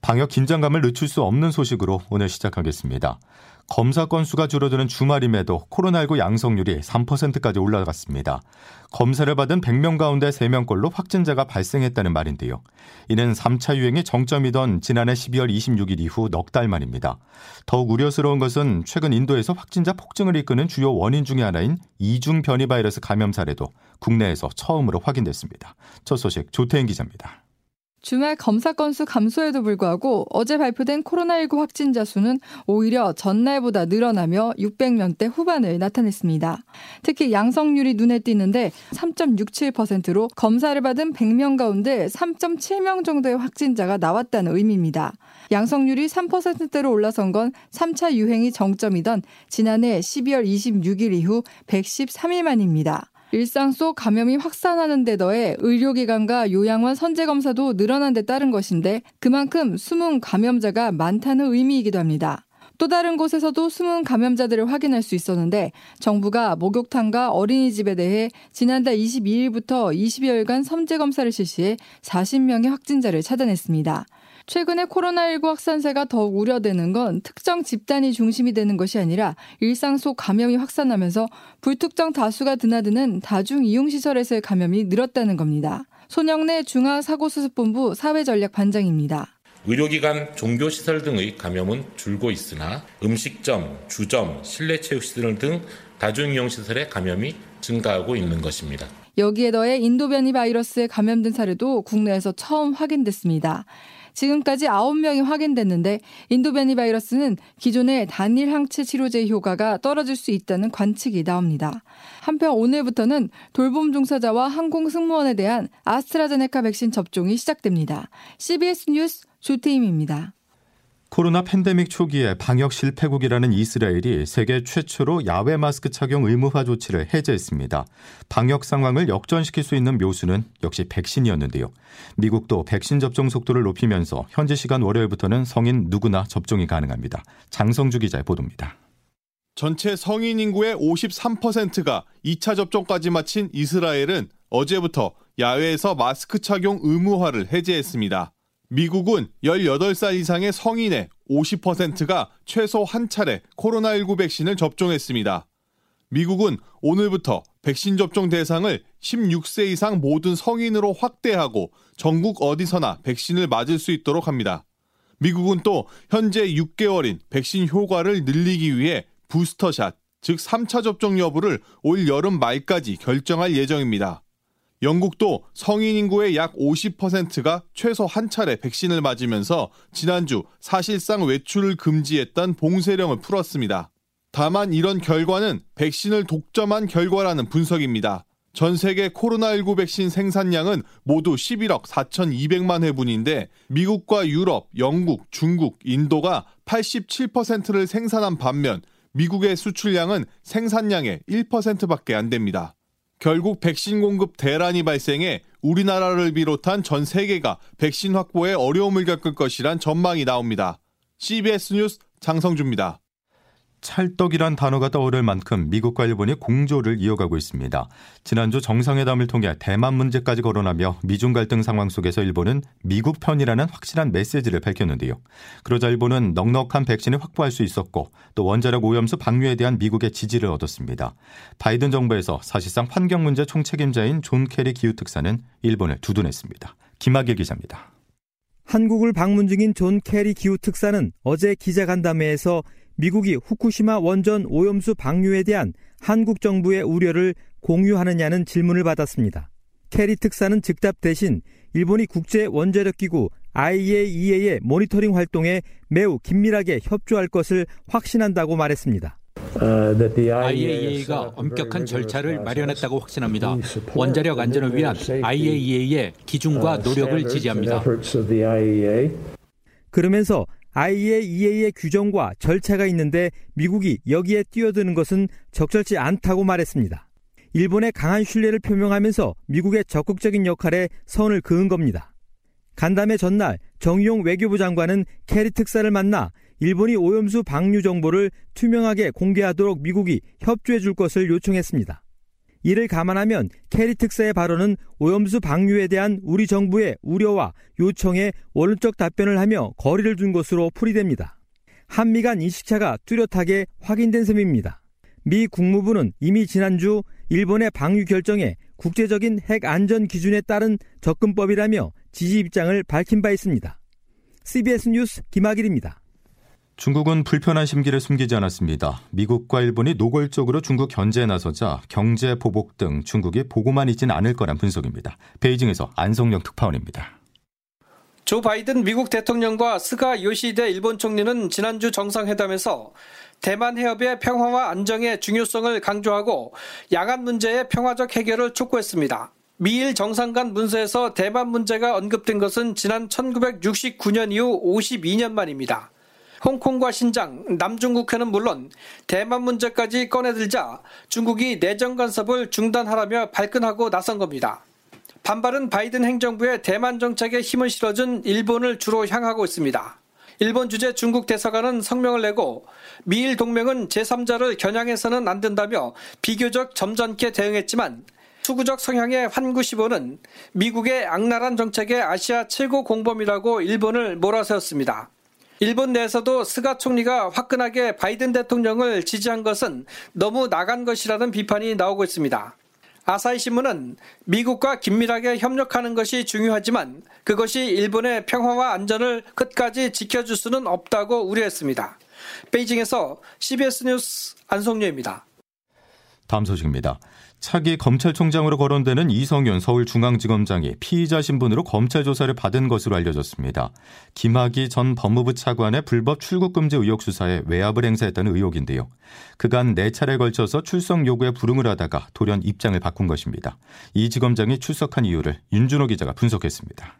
방역 긴장감을 늦출 수 없는 소식으로 오늘 시작하겠습니다. 검사 건수가 줄어드는 주말임에도 코로나19 양성률이 3%까지 올라갔습니다. 검사를 받은 100명 가운데 3명꼴로 확진자가 발생했다는 말인데요. 이는 3차 유행의 정점이던 지난해 12월 26일 이후 넉 달 만입니다. 더욱 우려스러운 것은 최근 인도에서 확진자 폭증을 이끄는 주요 원인 중의 하나인 이중 변이 바이러스 감염 사례도 국내에서 처음으로 확인됐습니다. 첫 소식 조태인 기자입니다. 주말 검사 건수 감소에도 불구하고 어제 발표된 코로나19 확진자 수는 오히려 전날보다 늘어나며 600명대 후반을 나타냈습니다. 특히 양성률이 눈에 띄는데 3.67%로 검사를 받은 100명 가운데 3.7명 정도의 확진자가 나왔다는 의미입니다. 양성률이 3%대로 올라선 건 3차 유행이 정점이던 지난해 12월 26일 이후 113일 만입니다. 일상 속 감염이 확산하는 데 더해 의료기관과 요양원 선제검사도 늘어난 데 따른 것인데 그만큼 숨은 감염자가 많다는 의미이기도 합니다. 또 다른 곳에서도 숨은 감염자들을 확인할 수 있었는데 정부가 목욕탕과 어린이집에 대해 지난달 22일부터 20여일간 선제검사를 실시해 40명의 확진자를 찾아냈습니다. 최근에 코로나19 확산세가 더욱 우려되는 건 특정 집단이 중심이 되는 것이 아니라 일상 속 감염이 확산하면서 불특정 다수가 드나드는 다중 이용 시설에서의 감염이 늘었다는 겁니다. 손영래 중앙사고수습본부 사회전략반장입니다. 의료기관, 종교시설 등의 감염은 줄고 있으나 음식점, 주점, 실내 체육시설 등 다중이용시설의 감염이 증가하고 있는 것입니다. 여기에 더해 인도 변이 바이러스에 감염된 사례도 국내에서 처음 확인됐습니다. 지금까지 9명이 확인됐는데 인도베니 바이러스는 기존의 단일 항체 치료제 효과가 떨어질 수 있다는 관측이 나옵니다. 한편 오늘부터는 돌봄 종사자와 항공 승무원에 대한 아스트라제네카 백신 접종이 시작됩니다. CBS 뉴스 조태임입니다. 코로나 팬데믹 초기에 방역 실패국이라는 이스라엘이 세계 최초로 야외 마스크 착용 의무화 조치를 해제했습니다. 방역 상황을 역전시킬 수 있는 묘수는 역시 백신이었는데요. 미국도 백신 접종 속도를 높이면서 현지 시간 월요일부터는 성인 누구나 접종이 가능합니다. 장성주 기자의 보도입니다. 전체 성인 인구의 53%가 2차 접종까지 마친 이스라엘은 어제부터 야외에서 마스크 착용 의무화를 해제했습니다. 미국은 18살 이상의 성인의 50%가 최소 한 차례 코로나19 백신을 접종했습니다. 미국은 오늘부터 백신 접종 대상을 16세 이상 모든 성인으로 확대하고 전국 어디서나 백신을 맞을 수 있도록 합니다. 미국은 또 현재 6개월인 백신 효과를 늘리기 위해 부스터샷, 즉 3차 접종 여부를 올 여름 말까지 결정할 예정입니다. 영국도 성인 인구의 약 50%가 최소 한 차례 백신을 맞으면서 지난주 사실상 외출을 금지했던 봉쇄령을 풀었습니다. 다만 이런 결과는 백신을 독점한 결과라는 분석입니다. 전 세계 코로나19 백신 생산량은 모두 11억 4,200만 회분인데 미국과 유럽, 영국, 중국, 인도가 87%를 생산한 반면 미국의 수출량은 생산량의 1%밖에 안 됩니다. 결국 백신 공급 대란이 발생해 우리나라를 비롯한 전 세계가 백신 확보에 어려움을 겪을 것이란 전망이 나옵니다. CBS 뉴스 장성주입니다. 찰떡이란 단어가 떠오를 만큼 미국과 일본이 공조를 이어가고 있습니다. 지난주 정상회담을 통해 대만 문제까지 거론하며 미중 갈등 상황 속에서 일본은 미국 편이라는 확실한 메시지를 밝혔는데요. 그러자 일본은 넉넉한 백신을 확보할 수 있었고 또 원자력 오염수 방류에 대한 미국의 지지를 얻었습니다. 바이든 정부에서 사실상 환경 문제 총책임자인 존 케리 기후 특사는 일본을 두둔했습니다. 김학일 기자입니다. 한국을 방문 중인 존 케리 기후 특사는 어제 기자간담회에서 미국이 후쿠시마 원전 오염수 방류에 대한 한국 정부의 우려를 공유하느냐는 질문을 받았습니다. 케리 특사는 즉답 대신 일본이 국제 원자력 기구 IAEA의 모니터링 활동에 매우 긴밀하게 협조할 것을 확신한다고 말했습니다. IAEA가 엄격한 절차를 마련했다고 확신합니다. 원자력 안전을 위한 IAEA의 기준과 노력을 지지합니다. 그러면서 IAEA의 규정과 절차가 있는데 미국이 여기에 뛰어드는 것은 적절치 않다고 말했습니다. 일본에 강한 신뢰를 표명하면서 미국의 적극적인 역할에 선을 그은 겁니다. 간담회 전날 정의용 외교부 장관은 케리 특사를 만나 일본이 오염수 방류 정보를 투명하게 공개하도록 미국이 협조해 줄 것을 요청했습니다. 이를 감안하면 케리 특사의 발언은 오염수 방류에 대한 우리 정부의 우려와 요청에 원론적 답변을 하며 거리를 둔 것으로 풀이됩니다. 한미 간 인식차가 뚜렷하게 확인된 셈입니다. 미 국무부는 이미 지난주 일본의 방류 결정에 국제적인 핵 안전 기준에 따른 접근법이라며 지지 입장을 밝힌 바 있습니다. CBS 뉴스 김학일입니다. 중국은 불편한 심기를 숨기지 않았습니다. 미국과 일본이 노골적으로 중국 견제에 나서자 경제 보복 등 중국이 보고만 있지는 않을 거란 분석입니다. 베이징에서 안성영 특파원입니다. 조 바이든 미국 대통령과 스가 요시히데 일본 총리는 지난주 정상회담에서 대만 해협의 평화와 안정의 중요성을 강조하고 양안 문제의 평화적 해결을 촉구했습니다. 미일 정상 간 문서에서 대만 문제가 언급된 것은 지난 1969년 이후 52년 만입니다. 홍콩과 신장, 남중국해는 물론 대만 문제까지 꺼내들자 중국이 내정 간섭을 중단하라며 발끈하고 나선 겁니다. 반발은 바이든 행정부의 대만 정책에 힘을 실어준 일본을 주로 향하고 있습니다. 일본 주재 중국 대사관은 성명을 내고 미일 동맹은 제3자를 겨냥해서는 안 된다며 비교적 점잖게 대응했지만 수구적 성향의 환구시보는 미국의 악랄한 정책의 아시아 최고 공범이라고 일본을 몰아세웠습니다. 일본 내에서도 스가 총리가 화끈하게 바이든 대통령을 지지한 것은 너무 나간 것이라는 비판이 나오고 있습니다. 아사히 신문은 미국과 긴밀하게 협력하는 것이 중요하지만 그것이 일본의 평화와 안전을 끝까지 지켜줄 수는 없다고 우려했습니다. 베이징에서 CBS 뉴스 안성료입니다. 다음 소식입니다. 차기 검찰총장으로 거론되는 이성윤 서울중앙지검장이 피의자 신분으로 검찰 조사를 받은 것으로 알려졌습니다. 김학의 전 법무부 차관의 불법 출국 금지 의혹 수사에 외압을 행사했다는 의혹인데요. 그간 네 차례 걸쳐서 출석 요구에 불응을 하다가 돌연 입장을 바꾼 것입니다. 이 지검장이 출석한 이유를 윤준호 기자가 분석했습니다.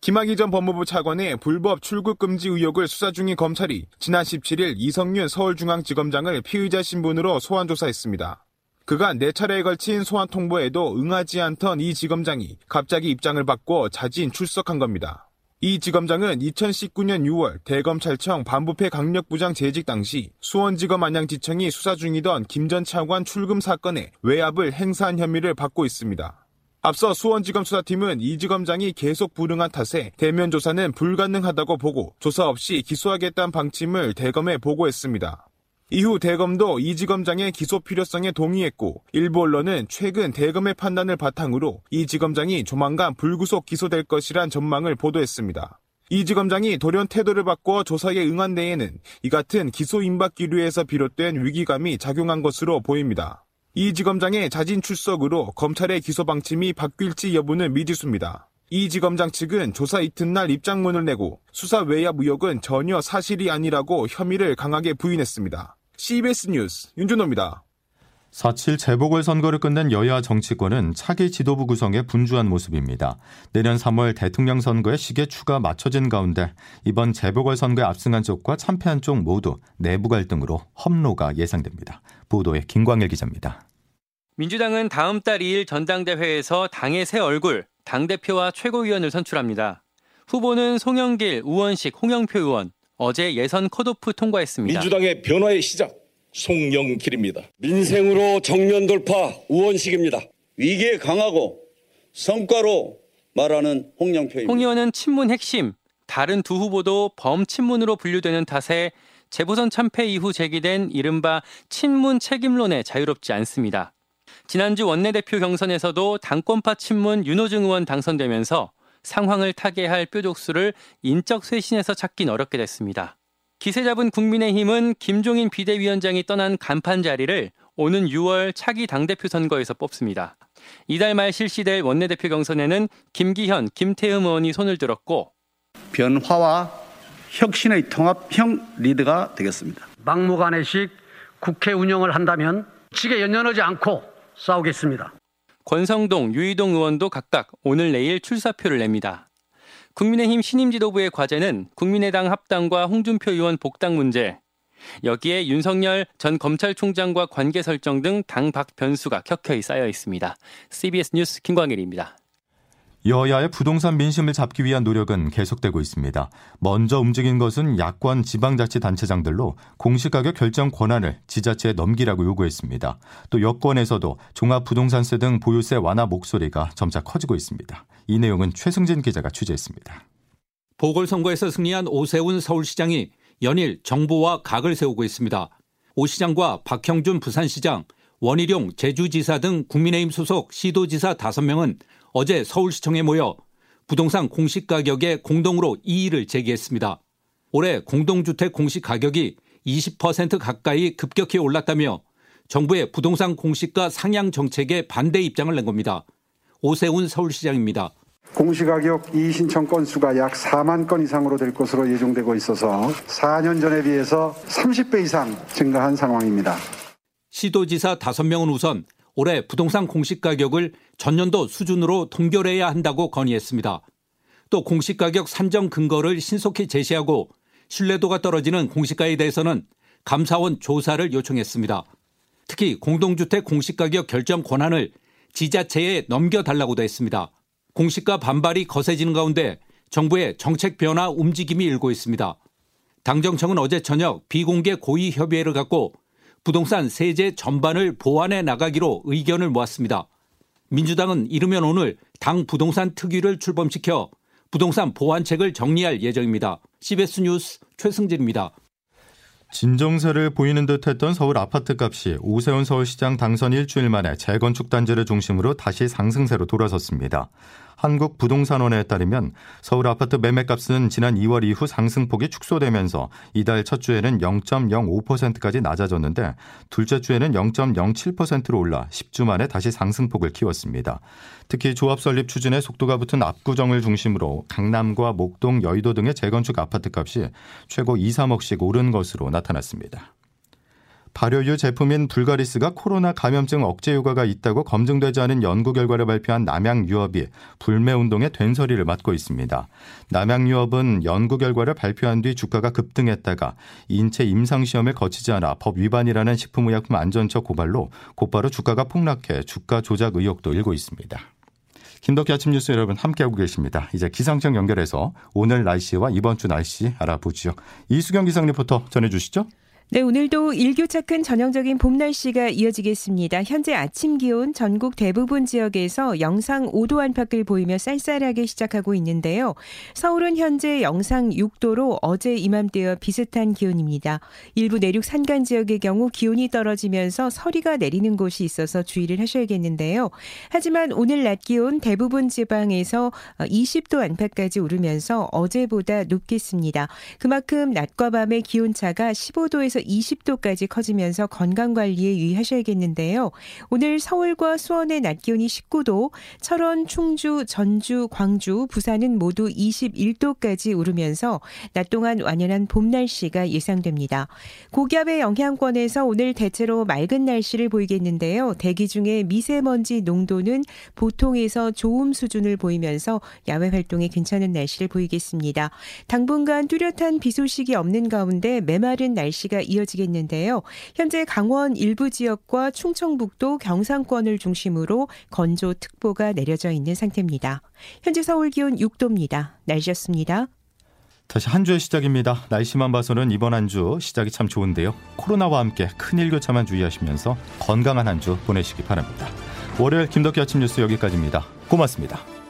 김학의 전 법무부 차관의 불법 출국 금지 의혹을 수사 중인 검찰이 지난 17일 이성윤 서울중앙지검장을 피의자 신분으로 소환 조사했습니다. 그간 네 차례에 걸친 소환 통보에도 응하지 않던 이 지검장이 갑자기 입장을 바꿔 자진 출석한 겁니다. 이 지검장은 2019년 6월 대검찰청 반부패 강력부장 재직 당시 수원지검 안양지청이 수사 중이던 김 전 차관 출금 사건에 외압을 행사한 혐의를 받고 있습니다. 앞서 수원지검 수사팀은 이 지검장이 계속 불응한 탓에 대면 조사는 불가능하다고 보고 조사 없이 기소하겠다는 방침을 대검에 보고했습니다. 이후 대검도 이 지검장의 기소 필요성에 동의했고 일부 언론은 최근 대검의 판단을 바탕으로 이 지검장이 조만간 불구속 기소될 것이란 전망을 보도했습니다. 이 지검장이 돌연 태도를 바꿔 조사에 응한 데에는 이 같은 기소 임박 기류에서 비롯된 위기감이 작용한 것으로 보입니다. 이 지검장의 자진 출석으로 검찰의 기소 방침이 바뀔지 여부는 미지수입니다. 이 지검장 측은 조사 이튿날 입장문을 내고 수사 외압 의혹은 전혀 사실이 아니라고 혐의를 강하게 부인했습니다. CBS 뉴스 윤준호입니다. 4.7 재보궐선거를 끝낸 여야 정치권은 차기 지도부 구성에 분주한 모습입니다. 내년 3월 대통령 선거에 시계 추가 맞춰진 가운데 이번 재보궐선거에 압승한 쪽과 참패한 쪽 모두 내부 갈등으로 험로가 예상됩니다. 보도에 김광일 기자입니다. 민주당은 다음 달 2일 전당대회에서 당의 새 얼굴, 당대표와 최고위원을 선출합니다. 후보는 송영길, 우원식, 홍영표 의원, 어제 예선 컷오프 통과했습니다. 민주당의 변화의 시작 송영길입니다. 민생으로 정면 돌파 우원식입니다. 위기에 강하고 성과로 말하는 홍영표입니다. 홍 의원은 친문 핵심, 다른 두 후보도 범친문으로 분류되는 탓에 재보선 참패 이후 제기된 이른바 친문 책임론에 자유롭지 않습니다. 지난주 원내대표 경선에서도 당권파 친문 윤호중 의원 당선되면서 상황을 타개할 뾰족수를 인적 쇄신에서 찾긴 어렵게 됐습니다. 기세 잡은 국민의힘은 김종인 비대위원장이 떠난 간판 자리를 오는 6월 차기 당대표 선거에서 뽑습니다. 이달 말 실시될 원내대표 경선에는 김기현, 김태흠 의원이 손을 들었고 변화와 혁신의 통합형 리드가 되겠습니다. 막무가내식 국회 운영을 한다면 직에 연연하지 않고 싸우겠습니다. 권성동, 유이동 의원도 각각 오늘 내일 출사표를 냅니다. 국민의힘 신임 지도부의 과제는 국민의당 합당과 홍준표 의원 복당 문제, 여기에 윤석열 전 검찰총장과 관계 설정 등 당박 변수가 켜켜이 쌓여 있습니다. CBS 뉴스 김광일입니다. 여야의 부동산 민심을 잡기 위한 노력은 계속되고 있습니다. 먼저 움직인 것은 야권 지방자치단체장들로 공시가격 결정 권한을 지자체에 넘기라고 요구했습니다. 또 여권에서도 종합부동산세 등 보유세 완화 목소리가 점차 커지고 있습니다. 이 내용은 최승진 기자가 취재했습니다. 보궐선거에서 승리한 오세훈 서울시장이 연일 정보와 각을 세우고 있습니다. 오 시장과 박형준 부산시장, 원희룡 제주지사 등 국민의힘 소속 시도지사 5명은 어제 서울시청에 모여 부동산 공시가격에 공동으로 이의를 제기했습니다. 올해 공동주택 공시가격이 20% 가까이 급격히 올랐다며 정부의 부동산 공시가 상향 정책에 반대 입장을 낸 겁니다. 오세훈 서울시장입니다. 공시가격 이의 신청 건수가 약 4만 건 이상으로 될 것으로 예정되고 있어서 4년 전에 비해서 30배 이상 증가한 상황입니다. 시도지사 5명은 우선 올해 부동산 공시가격을 전년도 수준으로 동결해야 한다고 건의했습니다. 또 공시가격 산정 근거를 신속히 제시하고 신뢰도가 떨어지는 공시가에 대해서는 감사원 조사를 요청했습니다. 특히 공동주택 공시가격 결정 권한을 지자체에 넘겨달라고도 했습니다. 공시가 반발이 거세지는 가운데 정부의 정책 변화 움직임이 일고 있습니다. 당정청은 어제 저녁 비공개 고위 협의회를 갖고 부동산 세제 전반을 보완해 나가기로 의견을 모았습니다. 민주당은 이르면 오늘 당 부동산 특위를 출범시켜 부동산 보완책을 정리할 예정입니다. CBS 뉴스 최승진입니다. 진정세를 보이는 듯했던 서울 아파트 값이 오세훈 서울시장 당선 일주일 만에 재건축 단지를 중심으로 다시 상승세로 돌아섰습니다. 한국부동산원에 따르면 서울 아파트 매매값은 지난 2월 이후 상승폭이 축소되면서 이달 첫 주에는 0.05%까지 낮아졌는데 둘째 주에는 0.07%로 올라 10주 만에 다시 상승폭을 키웠습니다. 특히 조합 설립 추진에 속도가 붙은 압구정을 중심으로 강남과 목동, 여의도 등의 재건축 아파트 값이 최고 2, 3억씩 오른 것으로 나타났습니다. 발효유 제품인 불가리스가 코로나 감염증 억제 효과가 있다고 검증되지 않은 연구 결과를 발표한 남양유업이 불매운동의 된서리를 맡고 있습니다. 남양유업은 연구 결과를 발표한 뒤 주가가 급등했다가 인체 임상시험을 거치지 않아 법 위반이라는 식품의약품 안전처 고발로 곧바로 주가가 폭락해 주가 조작 의혹도 일고 있습니다. 김덕기 아침 뉴스 여러분 함께하고 계십니다. 이제 기상청 연결해서 오늘 날씨와 이번 주 날씨 알아보죠. 이수경 기상 리포터 전해주시죠. 네, 오늘도 일교차 큰 전형적인 봄 날씨가 이어지겠습니다. 현재 아침 기온 전국 대부분 지역에서 영상 5도 안팎을 보이며 쌀쌀하게 시작하고 있는데요. 서울은 현재 영상 6도로 어제 이맘때와 비슷한 기온입니다. 일부 내륙 산간 지역의 경우 기온이 떨어지면서 서리가 내리는 곳이 있어서 주의를 하셔야겠는데요. 하지만 오늘 낮 기온 대부분 지방에서 20도 안팎까지 오르면서 어제보다 높겠습니다. 그만큼 낮과 밤의 기온차가 15도에서 20도까지 커지면서 건강 관리에 유의하셔야겠는데요. 오늘 서울과 수원의 낮 기온이 19도, 철원, 충주, 전주, 광주, 부산은 모두 21도까지 오르면서 낮 동안 완연한 봄 날씨가 예상됩니다. 고기압의 영향권에서 오늘 대체로 맑은 날씨를 보이겠는데요. 대기 중에 미세먼지 농도는 보통에서 좋음 수준을 보이면서 야외 활동에 괜찮은 날씨를 보이겠습니다. 당분간 뚜렷한 비 소식이 없는 가운데 메마른 날씨가 이어지겠는데요. 현재 강원 일부 지역과 충청북도 경상권을 중심으로 건조특보가 내려져 있는 상태입니다. 현재 서울 기온 6도입니다. 날씨였습니다. 다시 한 주의 시작입니다. 날씨만 봐서는 이번 한 주 시작이 참 좋은데요. 코로나와 함께 큰 일교차만 주의하시면서 건강한 한 주 보내시기 바랍니다. 월요일 김덕기 아침 뉴스 여기까지입니다. 고맙습니다.